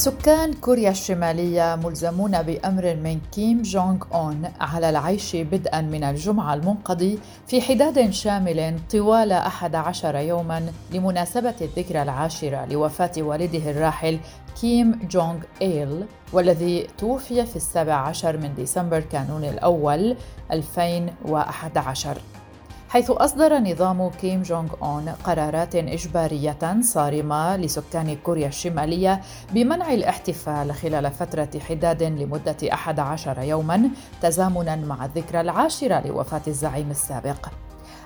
سكان كوريا الشمالية ملزمون بأمر من كيم جونغ أون على العيش بدءا من الجمعة المنقضي في حداد شامل طوال 11 يوما لمناسبة الذكرى العاشرة لوفاة والده الراحل كيم جونغ إيل والذي توفي في السابع عشر من ديسمبر كانون الأول 2011 حيث أصدر نظام كيم جونغ أون قرارات إجبارية صارمة لسكان كوريا الشمالية بمنع الاحتفال خلال فترة حداد لمدة 11 يوما تزامنا مع الذكرى العاشرة لوفاة الزعيم السابق.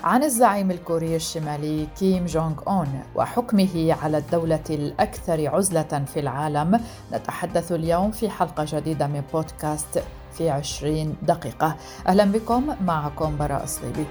عن الزعيم الكوري الشمالي كيم جونغ أون وحكمه على الدولة الأكثر عزلة في العالم نتحدث اليوم في حلقة جديدة من بودكاست في 20 دقيقة. أهلا بكم معكم براء صليبي.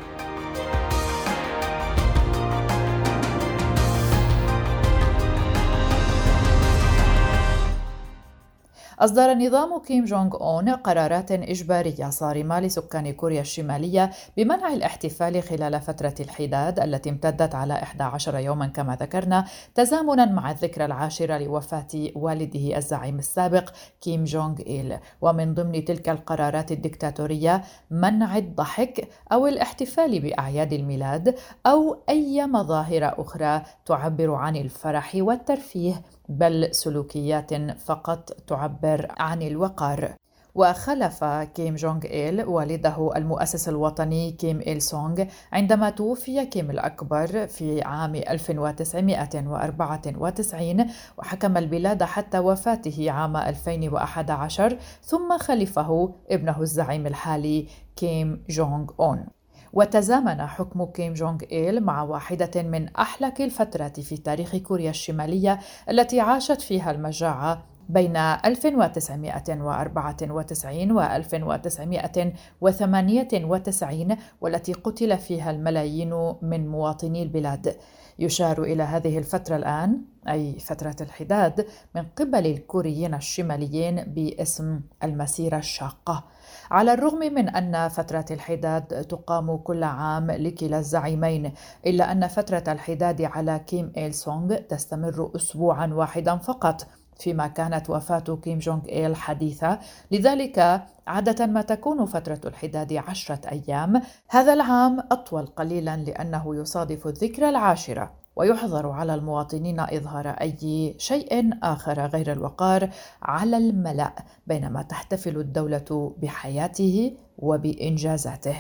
أصدر نظام كيم جونغ أون قرارات إجبارية صارمة لسكان كوريا الشمالية بمنع الاحتفال خلال فترة الحداد التي امتدت على 11 يوما كما ذكرنا تزامنا مع الذكرى العاشرة لوفاة والده الزعيم السابق كيم جونغ إيل. ومن ضمن تلك القرارات الدكتاتورية منع الضحك أو الاحتفال بأعياد الميلاد أو أي مظاهر أخرى تعبر عن الفرح والترفيه بل سلوكيات فقط تعبر عن الوقار. وخلف كيم جونغ إيل والده المؤسس الوطني كيم إيل سونغ عندما توفي كيم الأكبر في عام 1994 وحكم البلاد حتى وفاته عام 2011 ثم خلفه ابنه الزعيم الحالي كيم جونغ أون. وتزامن حكم كيم جونغ إيل مع واحدة من أحلك الفترات في تاريخ كوريا الشمالية التي عاشت فيها المجاعة. بين 1994 و 1998 والتي قتل فيها الملايين من مواطني البلاد. يشار إلى هذه الفترة الآن أي فترة الحداد من قبل الكوريين الشماليين باسم المسيرة الشاقة. على الرغم من أن فترة الحداد تقام كل عام لكلا الزعيمين إلا أن فترة الحداد على كيم إيل سونغ تستمر أسبوعا واحدا فقط فيما كانت وفاة كيم جونغ إيل حديثة لذلك عادة ما تكون فترة الحداد عشرة أيام هذا العام أطول قليلا لأنه يصادف الذكرى العاشرة ويحظر على المواطنين إظهار أي شيء آخر غير الوقار على الملأ بينما تحتفل الدولة بحياته وبإنجازاته.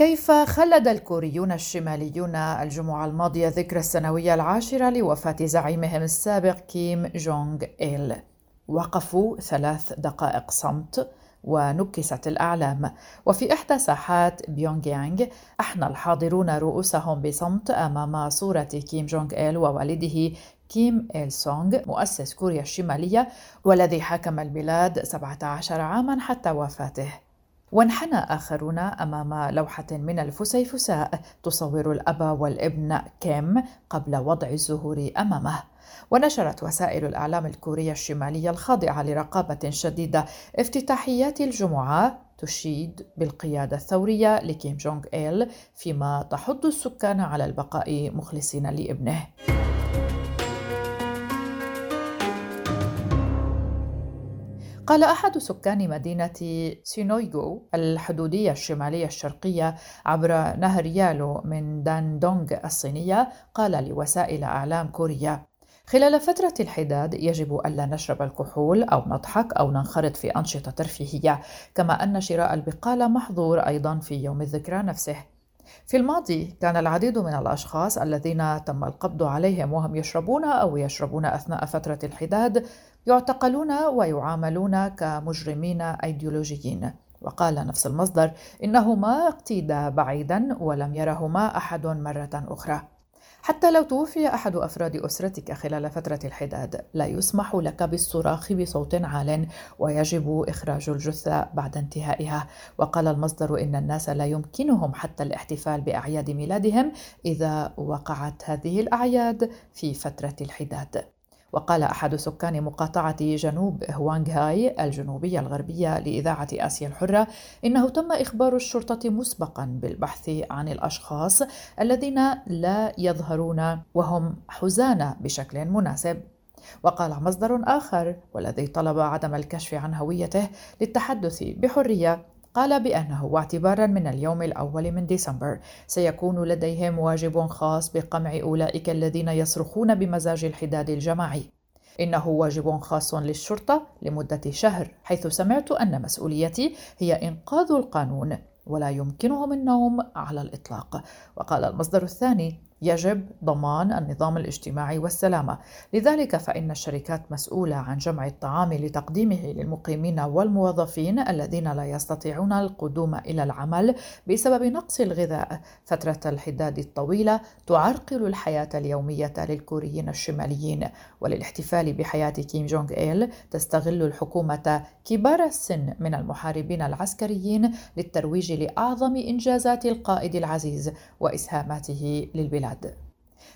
كيف خلد الكوريون الشماليون الجمعة الماضية ذكرى السنوية العاشرة لوفاة زعيمهم السابق كيم جونغ إيل؟ وقفوا ثلاث دقائق صمت ونكست الأعلام وفي إحدى ساحات بيونغ يانغ أحنى الحاضرون رؤوسهم بصمت أمام صورة كيم جونغ إيل ووالده كيم إيل سونغ مؤسس كوريا الشمالية والذي حكم البلاد 17 عاما حتى وفاته وانحنى آخرون أمام لوحة من الفسيفساء تصور الأب والابن كيم قبل وضع الزهور أمامه ونشرت وسائل الإعلام الكورية الشمالية الخاضعة لرقابة شديدة افتتاحيات الجمعة تشيد بالقيادة الثورية لكيم جونغ إيل فيما تحض السكان على البقاء مخلصين لابنه. قال أحد سكان مدينة سينويغو الحدودية الشمالية الشرقية عبر نهر يالو من داندونغ الصينية قال لوسائل أعلام كوريا خلال فترة الحداد يجب ألا نشرب الكحول أو نضحك أو ننخرط في أنشطة ترفيهية كما أن شراء البقالة محظور أيضا في يوم الذكرى نفسه. في الماضي كان العديد من الأشخاص الذين تم القبض عليهم وهم يشربون أو يشربون أثناء فترة الحداد يعتقلون ويعاملون كمجرمين أيديولوجيين. وقال نفس المصدر إنه ما اقتيدا بعيدا ولم يرهما أحد مرة أخرى. حتى لو توفي أحد أفراد أسرتك خلال فترة الحداد لا يسمح لك بالصراخ بصوت عال ويجب إخراج الجثة بعد انتهائها. وقال المصدر إن الناس لا يمكنهم حتى الاحتفال بأعياد ميلادهم إذا وقعت هذه الأعياد في فترة الحداد. وقال أحد سكان مقاطعة جنوب هوانغهاي الجنوبية الغربية لإذاعة آسيا الحرة إنه تم إخبار الشرطة مسبقا بالبحث عن الأشخاص الذين لا يظهرون وهم حزانة بشكل مناسب. وقال مصدر آخر والذي طلب عدم الكشف عن هويته للتحدث بحرية قال بأنه واعتبارا من اليوم الأول من ديسمبر سيكون لديهم واجب خاص بقمع أولئك الذين يصرخون بمزاج الحداد الجماعي. إنه واجب خاص للشرطة لمدة شهر حيث سمعت أن مسؤوليتي هي إنقاذ القانون ولا يمكنهم النوم على الإطلاق. وقال المصدر الثاني يجب ضمان النظام الاجتماعي والسلامة. لذلك فإن الشركات مسؤولة عن جمع الطعام لتقديمه للمقيمين والموظفين الذين لا يستطيعون القدوم إلى العمل بسبب نقص الغذاء. فترة الحداد الطويلة تعرقل الحياة اليومية للكوريين الشماليين. وللاحتفال بحياة كيم جونغ إيل تستغل الحكومة كبار السن من المحاربين العسكريين للترويج لأعظم إنجازات القائد العزيز وإسهاماته للبلاد. البلاد.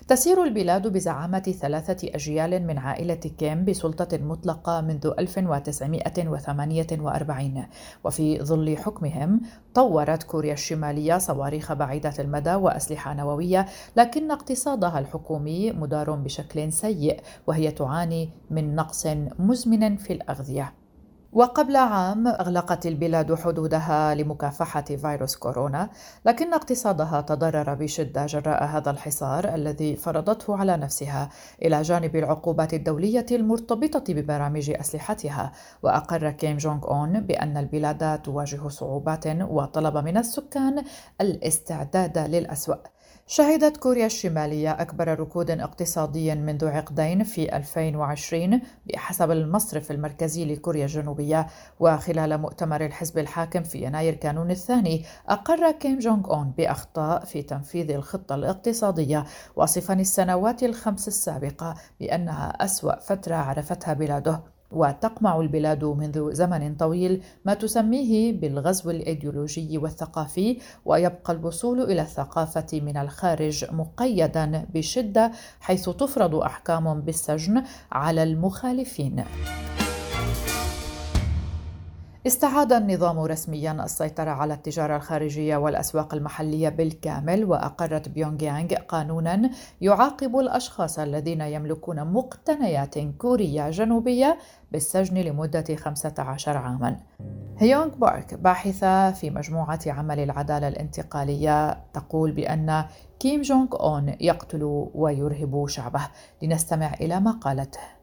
تسير البلاد بزعامة ثلاثة أجيال من عائلة كيم بسلطة مطلقة منذ 1948 وفي ظل حكمهم طورت كوريا الشمالية صواريخ بعيدة المدى وأسلحة نووية لكن اقتصادها الحكومي مدار بشكل سيء وهي تعاني من نقص مزمن في الأغذية. وقبل عام أغلقت البلاد حدودها لمكافحة فيروس كورونا، لكن اقتصادها تضرر بشدة جراء هذا الحصار الذي فرضته على نفسها، إلى جانب العقوبات الدولية المرتبطة ببرامج أسلحتها، وأقر كيم جونغ أون بأن البلاد تواجه صعوبات وطلب من السكان الاستعداد للأسوأ. شهدت كوريا الشمالية أكبر ركود اقتصادي منذ عقدين في 2020 بحسب المصرف المركزي لكوريا الجنوبية وخلال مؤتمر الحزب الحاكم في يناير كانون الثاني أقر كيم جونغ أون بأخطاء في تنفيذ الخطة الاقتصادية واصفا السنوات الخمس السابقة بأنها أسوأ فترة عرفتها بلاده. وتقمع البلاد منذ زمن طويل ما تسميه بالغزو الإيديولوجي والثقافي ويبقى الوصول إلى الثقافة من الخارج مقيدا بشدة حيث تفرض أحكام بالسجن على المخالفين. استعاد النظام رسميا السيطرة على التجارة الخارجية والأسواق المحلية بالكامل وأقرت بيونغ يانغ قانونا يعاقب الأشخاص الذين يملكون مقتنيات كورية جنوبية بالسجن لمدة 15 عاما. هيونغ بارك باحثة في مجموعة عمل العدالة الانتقالية تقول بأن كيم جونغ أون يقتل ويرهب شعبه. لنستمع إلى ما قالته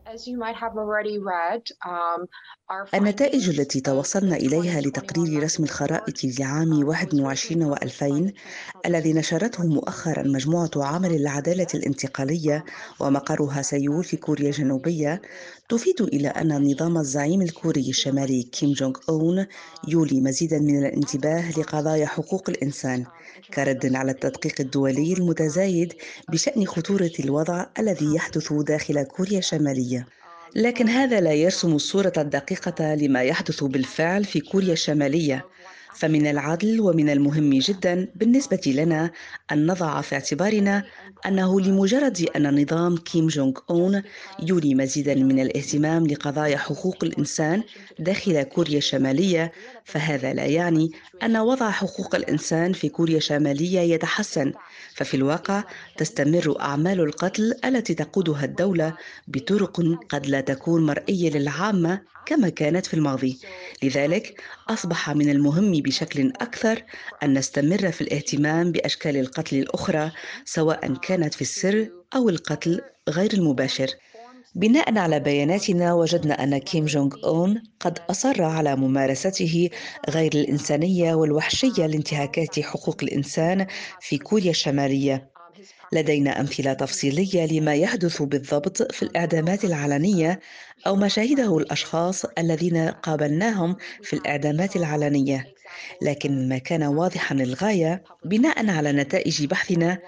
النتائج التي توصلنا إليها لتقرير رسم الخرائط لعام 21 و2000 الذي نشرته مؤخرا مجموعة عمل العدالة الانتقالية ومقرها سيول في كوريا الجنوبية. تفيد إلى أن نظام الزعيم الكوري الشمالي كيم جونغ أون يولي مزيدا من الانتباه لقضايا حقوق الإنسان كرد على التدقيق الدولي المتزايد بشأن خطورة الوضع الذي يحدث داخل كوريا الشمالية. لكن هذا لا يرسم الصورة الدقيقة لما يحدث بالفعل في كوريا الشمالية. فمن العدل ومن المهم جدا بالنسبة لنا أن نضع في اعتبارنا أنه لمجرد أن نظام كيم جونغ أون يولي مزيدا من الاهتمام لقضايا حقوق الإنسان داخل كوريا الشمالية فهذا لا يعني أن وضع حقوق الإنسان في كوريا الشمالية يتحسن. ففي الواقع تستمر أعمال القتل التي تقودها الدولة بطرق قد لا تكون مرئية للعامة كما كانت في الماضي. لذلك أصبح من المهم بشكل أكثر أن نستمر في الاهتمام بأشكال القتل الأخرى سواء كانت في السر أو القتل غير المباشر. بناء على بياناتنا وجدنا أن كيم جونغ أون قد أصر على ممارسته غير الإنسانية والوحشية لانتهاكات حقوق الإنسان في كوريا الشمالية. لدينا أمثلة تفصيلية لما يحدث بالضبط في الإعدامات العلنية أو ما شهده الأشخاص الذين قابلناهم في الإعدامات العلنية. لكن ما كان واضحا للغاية بناء على نتائج بحثنا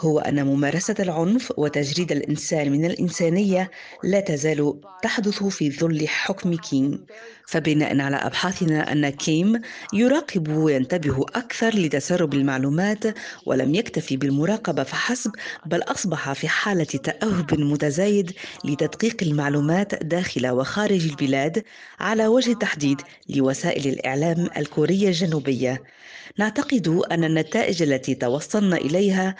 هو أن ممارسة العنف وتجريد الإنسان من الإنسانية لا تزال تحدث في ظل حكم كيم فبناء على أبحاثنا أن كيم يراقب وينتبه أكثر لتسرب المعلومات ولم يكتفي بالمراقبة فحسب بل أصبح في حالة تأهب متزايد لتدقيق المعلومات داخل وخارج البلاد على وجه التحديد لوسائل الإعلام الكورية الجنوبية. نعتقد أن النتائج التي توصلنا إليها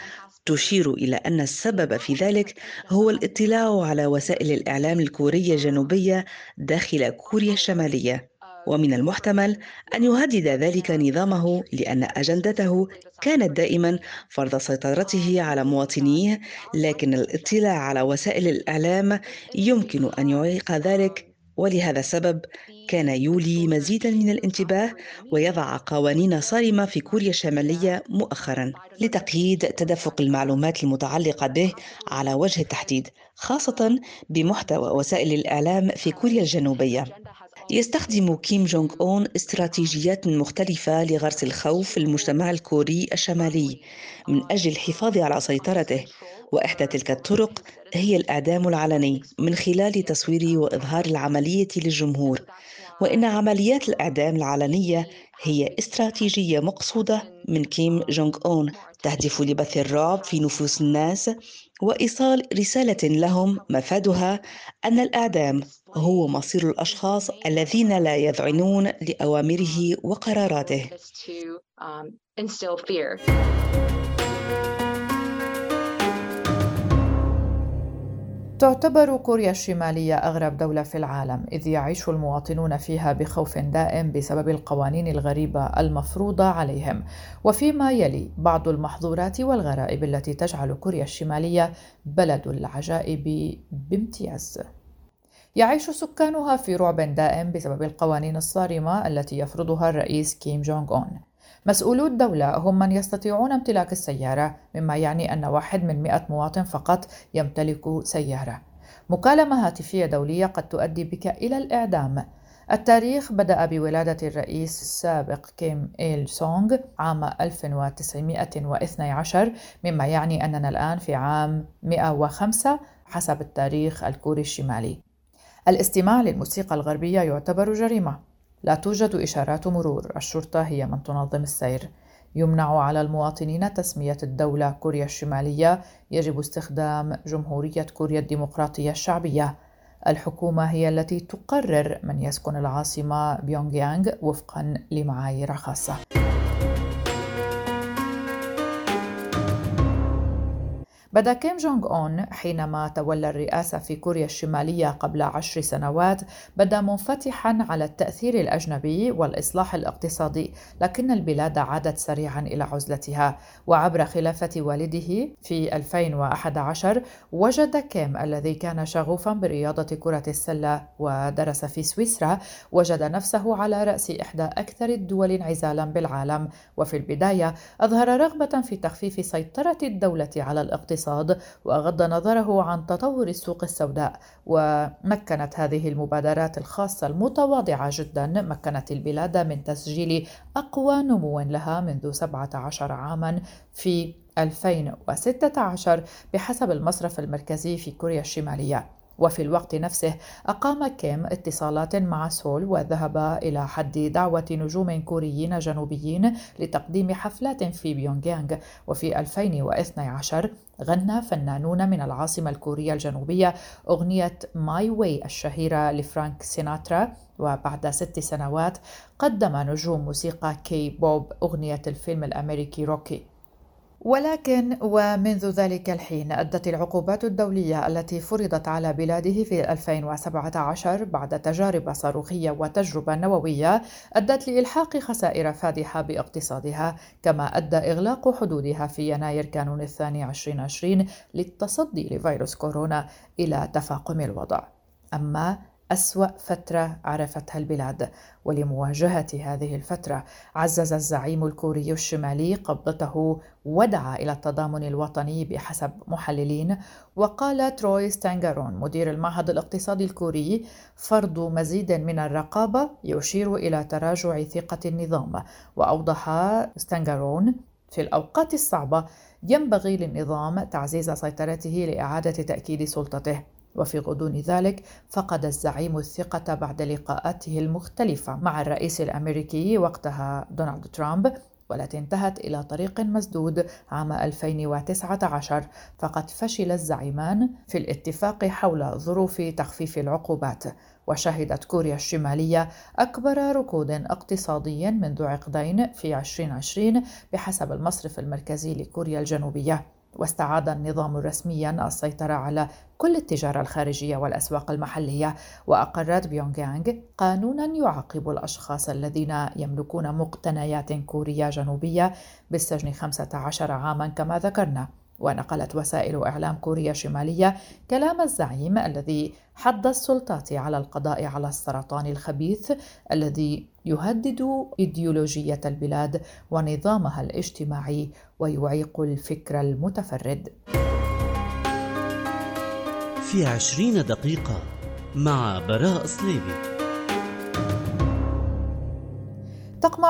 تشير إلى أن السبب في ذلك هو الاطلاع على وسائل الإعلام الكورية الجنوبية داخل كوريا الشمالية. ومن المحتمل أن يهدد ذلك نظامه لأن أجندته كانت دائما فرض سيطرته على مواطنيه لكن الاطلاع على وسائل الإعلام يمكن أن يعيق ذلك ولهذا السبب كان يولي مزيدا من الانتباه ويضع قوانين صارمة في كوريا الشمالية مؤخرا لتقييد تدفق المعلومات المتعلقة به على وجه التحديد خاصة بمحتوى وسائل الإعلام في كوريا الجنوبية يستخدم كيم جونغ اون استراتيجيات مختلفة لغرس الخوف في المجتمع الكوري الشمالي من أجل الحفاظ على سيطرته وإحدى تلك الطرق هي الإعدام العلني من خلال تصوير وإظهار العملية للجمهور وإن عمليات الإعدام العلنية هي استراتيجية مقصودة من كيم جونغ أون تهدف لبث الرعب في نفوس الناس وإيصال رسالة لهم مفادها أن الإعدام هو مصير الأشخاص الذين لا يذعنون لأوامره وقراراته. تعتبر كوريا الشمالية أغرب دولة في العالم إذ يعيش المواطنون فيها بخوف دائم بسبب القوانين الغريبة المفروضة عليهم. وفيما يلي بعض المحظورات والغرائب التي تجعل كوريا الشمالية بلد العجائب بامتياز. يعيش سكانها في رعب دائم بسبب القوانين الصارمة التي يفرضها الرئيس كيم جونغ أون. مسؤولو الدولة هم من يستطيعون امتلاك السيارة مما يعني أن واحد من مئة مواطن فقط يمتلك سيارة. مكالمة هاتفية دولية قد تؤدي بك إلى الإعدام. التاريخ بدأ بولادة الرئيس السابق كيم إيل سونغ عام 1912 مما يعني أننا الآن في عام 105 حسب التاريخ الكوري الشمالي. الاستماع للموسيقى الغربية يعتبر جريمة. لا توجد إشارات مرور. الشرطة هي من تنظم السير. يمنع على المواطنين تسمية الدولة كوريا الشمالية. يجب استخدام جمهورية كوريا الديمقراطية الشعبية. الحكومة هي التي تقرر من يسكن العاصمة بيونغ يانغ وفقا لمعايير خاصة. بدأ كيم جونغ أون حينما تولى الرئاسة في كوريا الشمالية قبل عشر سنوات بدأ منفتحا على التأثير الأجنبي والإصلاح الاقتصادي لكن البلاد عادت سريعا إلى عزلتها. وعبر خلافة والده في 2011 وجد كيم الذي كان شغوفا برياضة كرة السلة ودرس في سويسرا وجد نفسه على رأس إحدى أكثر الدول انعزالا بالعالم. وفي البداية أظهر رغبة في تخفيف سيطرة الدولة على الاقتصاد. الاقتصاد وأغض نظره عن تطور السوق السوداء ومكنت هذه المبادرات الخاصة المتواضعة جدا مكنت البلاد من تسجيل أقوى نمو لها منذ 17 عاما في 2016 بحسب المصرف المركزي في كوريا الشمالية. وفي الوقت نفسه أقام كيم اتصالات مع سول وذهب إلى حد دعوة نجوم كوريين جنوبيين لتقديم حفلات في بيونغ يانغ وفي 2012 غنى فنانون من العاصمة الكورية الجنوبية أغنية My Way الشهيرة لفرانك سيناترا. وبعد ست سنوات قدم نجوم موسيقى كي بوب أغنية الفيلم الأمريكي روكي. ولكن ومنذ ذلك الحين أدت العقوبات الدولية التي فرضت على بلاده في 2017 بعد تجارب صاروخية وتجربة نووية أدت لإلحاق خسائر فادحة باقتصادها كما أدى إغلاق حدودها في يناير كانون الثاني 2020 للتصدي لفيروس كورونا إلى تفاقم الوضع. أما أسوأ فترة عرفتها البلاد ولمواجهة هذه الفترة عزز الزعيم الكوري الشمالي قبضته ودعا إلى التضامن الوطني بحسب محللين. وقال تروي ستانغارون مدير المعهد الاقتصادي الكوري فرض مزيد من الرقابة يشير إلى تراجع ثقة النظام. وأوضح ستانغارون في الأوقات الصعبة ينبغي للنظام تعزيز سيطرته لإعادة تأكيد سلطته. وفي غضون ذلك فقد الزعيم الثقة بعد لقاءاته المختلفة مع الرئيس الأمريكي وقتها دونالد ترامب والتي انتهت إلى طريق مسدود عام 2019 فقد فشل الزعيمان في الاتفاق حول ظروف تخفيف العقوبات. وشهدت كوريا الشمالية أكبر ركود اقتصادي منذ عقدين في 2020 بحسب المصرف المركزي لكوريا الجنوبية. واستعاد النظام رسميا السيطرة على كل التجارة الخارجية والأسواق المحلية وأقرت بيونغ يانغ قانونا يعاقب الأشخاص الذين يملكون مقتنيات كورية جنوبية بالسجن 15 عاما كما ذكرنا. ونقلت وسائل إعلام كوريا الشمالية كلام الزعيم الذي حض السلطات على القضاء على السرطان الخبيث الذي يهدد إيديولوجية البلاد ونظامها الاجتماعي ويعيق الفكر المتفرد. في عشرين دقيقة مع براء صليبي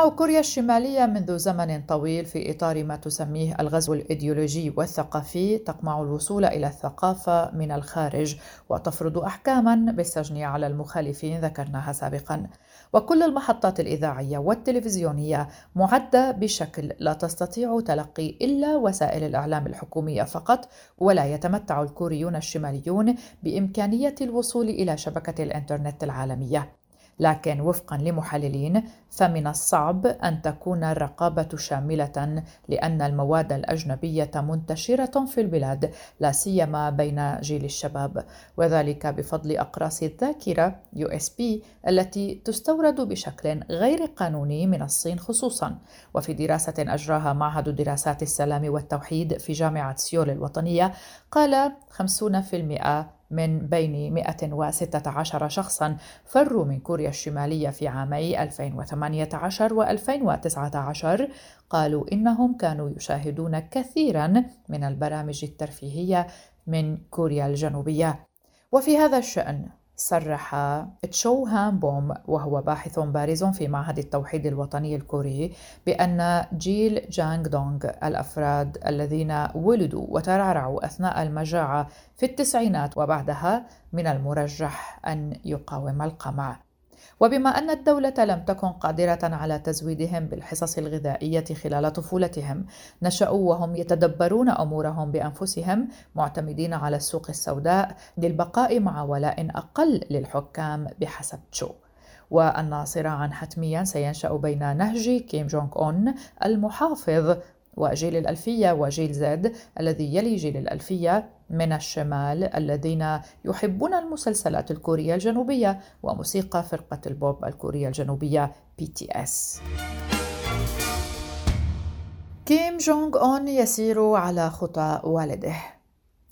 كوريا الشمالية منذ زمن طويل في إطار ما تسميه الغزو الإيديولوجي والثقافي تقمع الوصول إلى الثقافة من الخارج وتفرض أحكاما بالسجن على المخالفين ذكرناها سابقا. وكل المحطات الإذاعية والتلفزيونية معدة بشكل لا تستطيع تلقي إلا وسائل الإعلام الحكومية فقط ولا يتمتع الكوريون الشماليون بإمكانية الوصول إلى شبكة الإنترنت العالمية. لكن وفقا لمحللين فمن الصعب أن تكون الرقابة شاملة لأن المواد الأجنبية منتشرة في البلاد لا سيما بين جيل الشباب. وذلك بفضل USB التي تستورد بشكل غير قانوني من الصين خصوصا. وفي دراسة أجراها معهد دراسات السلام والتوحيد في جامعة سيول الوطنية قال 50% من بين 116 شخصا فروا من كوريا الشمالية في عامي 2018 و 2019 قالوا إنهم كانوا يشاهدون كثيرا من البرامج الترفيهية من كوريا الجنوبية. وفي هذا الشأن صرح تشو هان بوم وهو باحث بارز في معهد التوحيد الوطني الكوري بأن جيل جانغ دونغ الأفراد الذين ولدوا وترعرعوا أثناء المجاعة في التسعينات وبعدها من المرجح أن يقاوم القمع. وبما أن الدولة لم تكن قادرة على تزويدهم بالحصص الغذائية خلال طفولتهم نشأوا وهم يتدبرون أمورهم بأنفسهم معتمدين على السوق السوداء للبقاء مع ولاء أقل للحكام بحسب تشو. وأن صراعا حتميا سينشأ بين نهج كيم جونغ أون المحافظ وجيل الألفية وجيل زد الذي يلي جيل الألفية من الشمال الذين يحبون المسلسلات الكورية الجنوبية وموسيقى فرقة البوب الكورية الجنوبية إس. كيم جونغ أون يسير على خطى والده.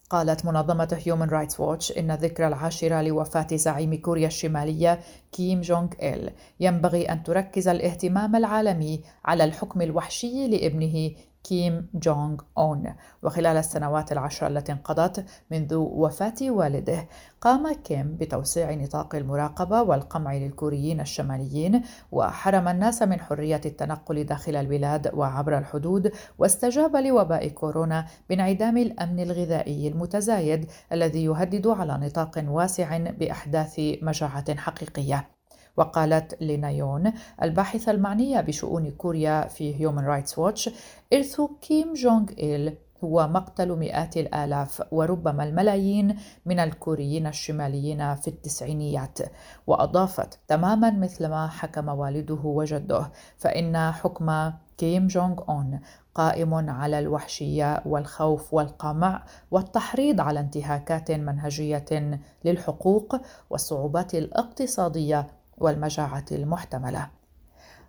قالت منظمة هيومن رايتس ووتش إن الذكرى العاشرة لوفاة زعيم كوريا الشمالية كيم جونغ إل. ينبغي أن تركز الاهتمام العالمي على الحكم الوحشي لابنه كيم جونغ أون وخلال السنوات العشر التي انقضت منذ وفاة والده قام كيم بتوسيع نطاق المراقبة والقمع للكوريين الشماليين وحرم الناس من حرية التنقل داخل البلاد وعبر الحدود واستجاب لوباء كورونا بانعدام الأمن الغذائي المتزايد الذي يهدد على نطاق واسع بأحداث مجاعة حقيقية. وقالت لينا يون الباحثة المعنية بشؤون كوريا في هيومن رايتس ووتش إرث كيم جونغ إل هو مقتل مئات الآلاف وربما الملايين من الكوريين الشماليين في التسعينيات. وأضافت تماما مثلما حكم والده وجده فإن حكم كيم جونغ أون قائم على الوحشية والخوف والقمع والتحريض على انتهاكات منهجية للحقوق والصعوبات الاقتصادية والمجاعة المحتملة.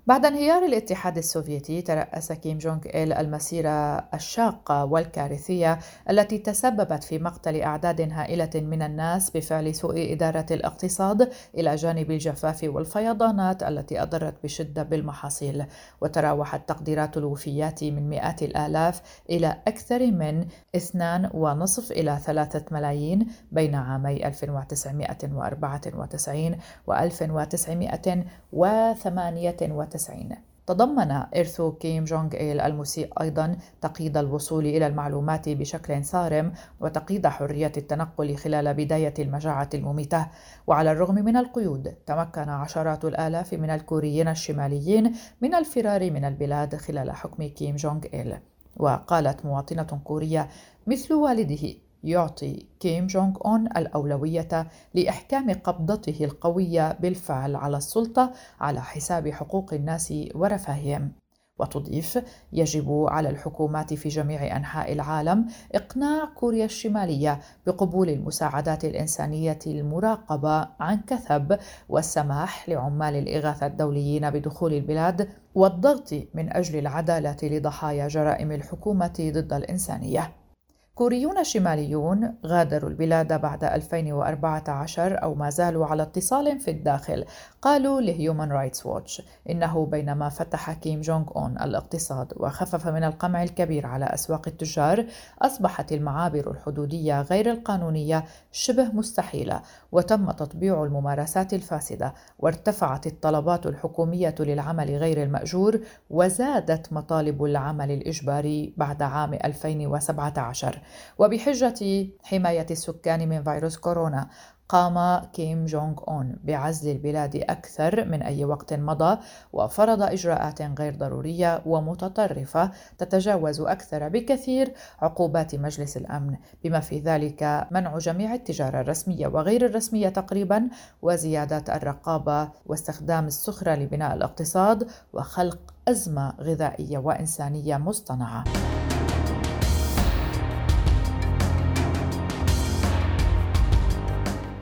بعد انهيار الاتحاد السوفيتي ترأس كيم جونغ إل المسيرة الشاقة والكارثية التي تسببت في مقتل أعداد هائلة من الناس بفعل سوء إدارة الاقتصاد إلى جانب الجفاف والفيضانات التي أضرت بشدة بالمحاصيل. وتراوحت تقديرات الوفيات من مئات الآلاف إلى أكثر من 2.5 إلى 3 ملايين بين عامي 1994 و 1998 تضمن إرث كيم جونغ إيل المسيء أيضا تقييد الوصول إلى المعلومات بشكل صارم وتقييد حرية التنقل خلال بداية المجاعة المميتة. وعلى الرغم من القيود تمكن عشرات الآلاف من الكوريين الشماليين من الفرار من البلاد خلال حكم كيم جونغ إيل. وقالت مواطنة كورية مثل والده يعطي كيم جونغ أون الأولوية لإحكام قبضته القوية بالفعل على السلطة على حساب حقوق الناس ورفاههم. وتضيف يجب على الحكومات في جميع أنحاء العالم إقناع كوريا الشمالية بقبول المساعدات الإنسانية المراقبة عن كثب والسماح لعمال الإغاثة الدوليين بدخول البلاد والضغط من أجل العدالة لضحايا جرائم الحكومة ضد الإنسانية كوريون شماليون غادروا البلاد بعد 2014 أو ما زالوا على اتصال في الداخل. قالوا لهيومن رايتس ووتش إنه بينما فتح كيم جونغ أون الاقتصاد وخفف من القمع الكبير على أسواق التجار أصبحت المعابر الحدودية غير القانونية شبه مستحيلة وتم تطبيع الممارسات الفاسدة وارتفعت الطلبات الحكومية للعمل غير المأجور وزادت مطالب العمل الإجباري بعد عام 2017 وبحجة حماية السكان من فيروس كورونا قام كيم جونغ أون بعزل البلاد أكثر من أي وقت مضى وفرض إجراءات غير ضرورية ومتطرفة تتجاوز أكثر بكثير عقوبات مجلس الأمن. بما في ذلك منع جميع التجارة الرسمية وغير الرسمية تقريبا وزيادة الرقابة واستخدام السخرة لبناء الاقتصاد وخلق أزمة غذائية وإنسانية مصطنعة.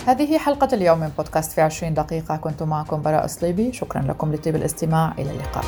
هذه حلقة اليوم من بودكاست في عشرين دقيقة. كنت معكم براء صليبي شكرا لكم لطيب الاستماع. إلى اللقاء.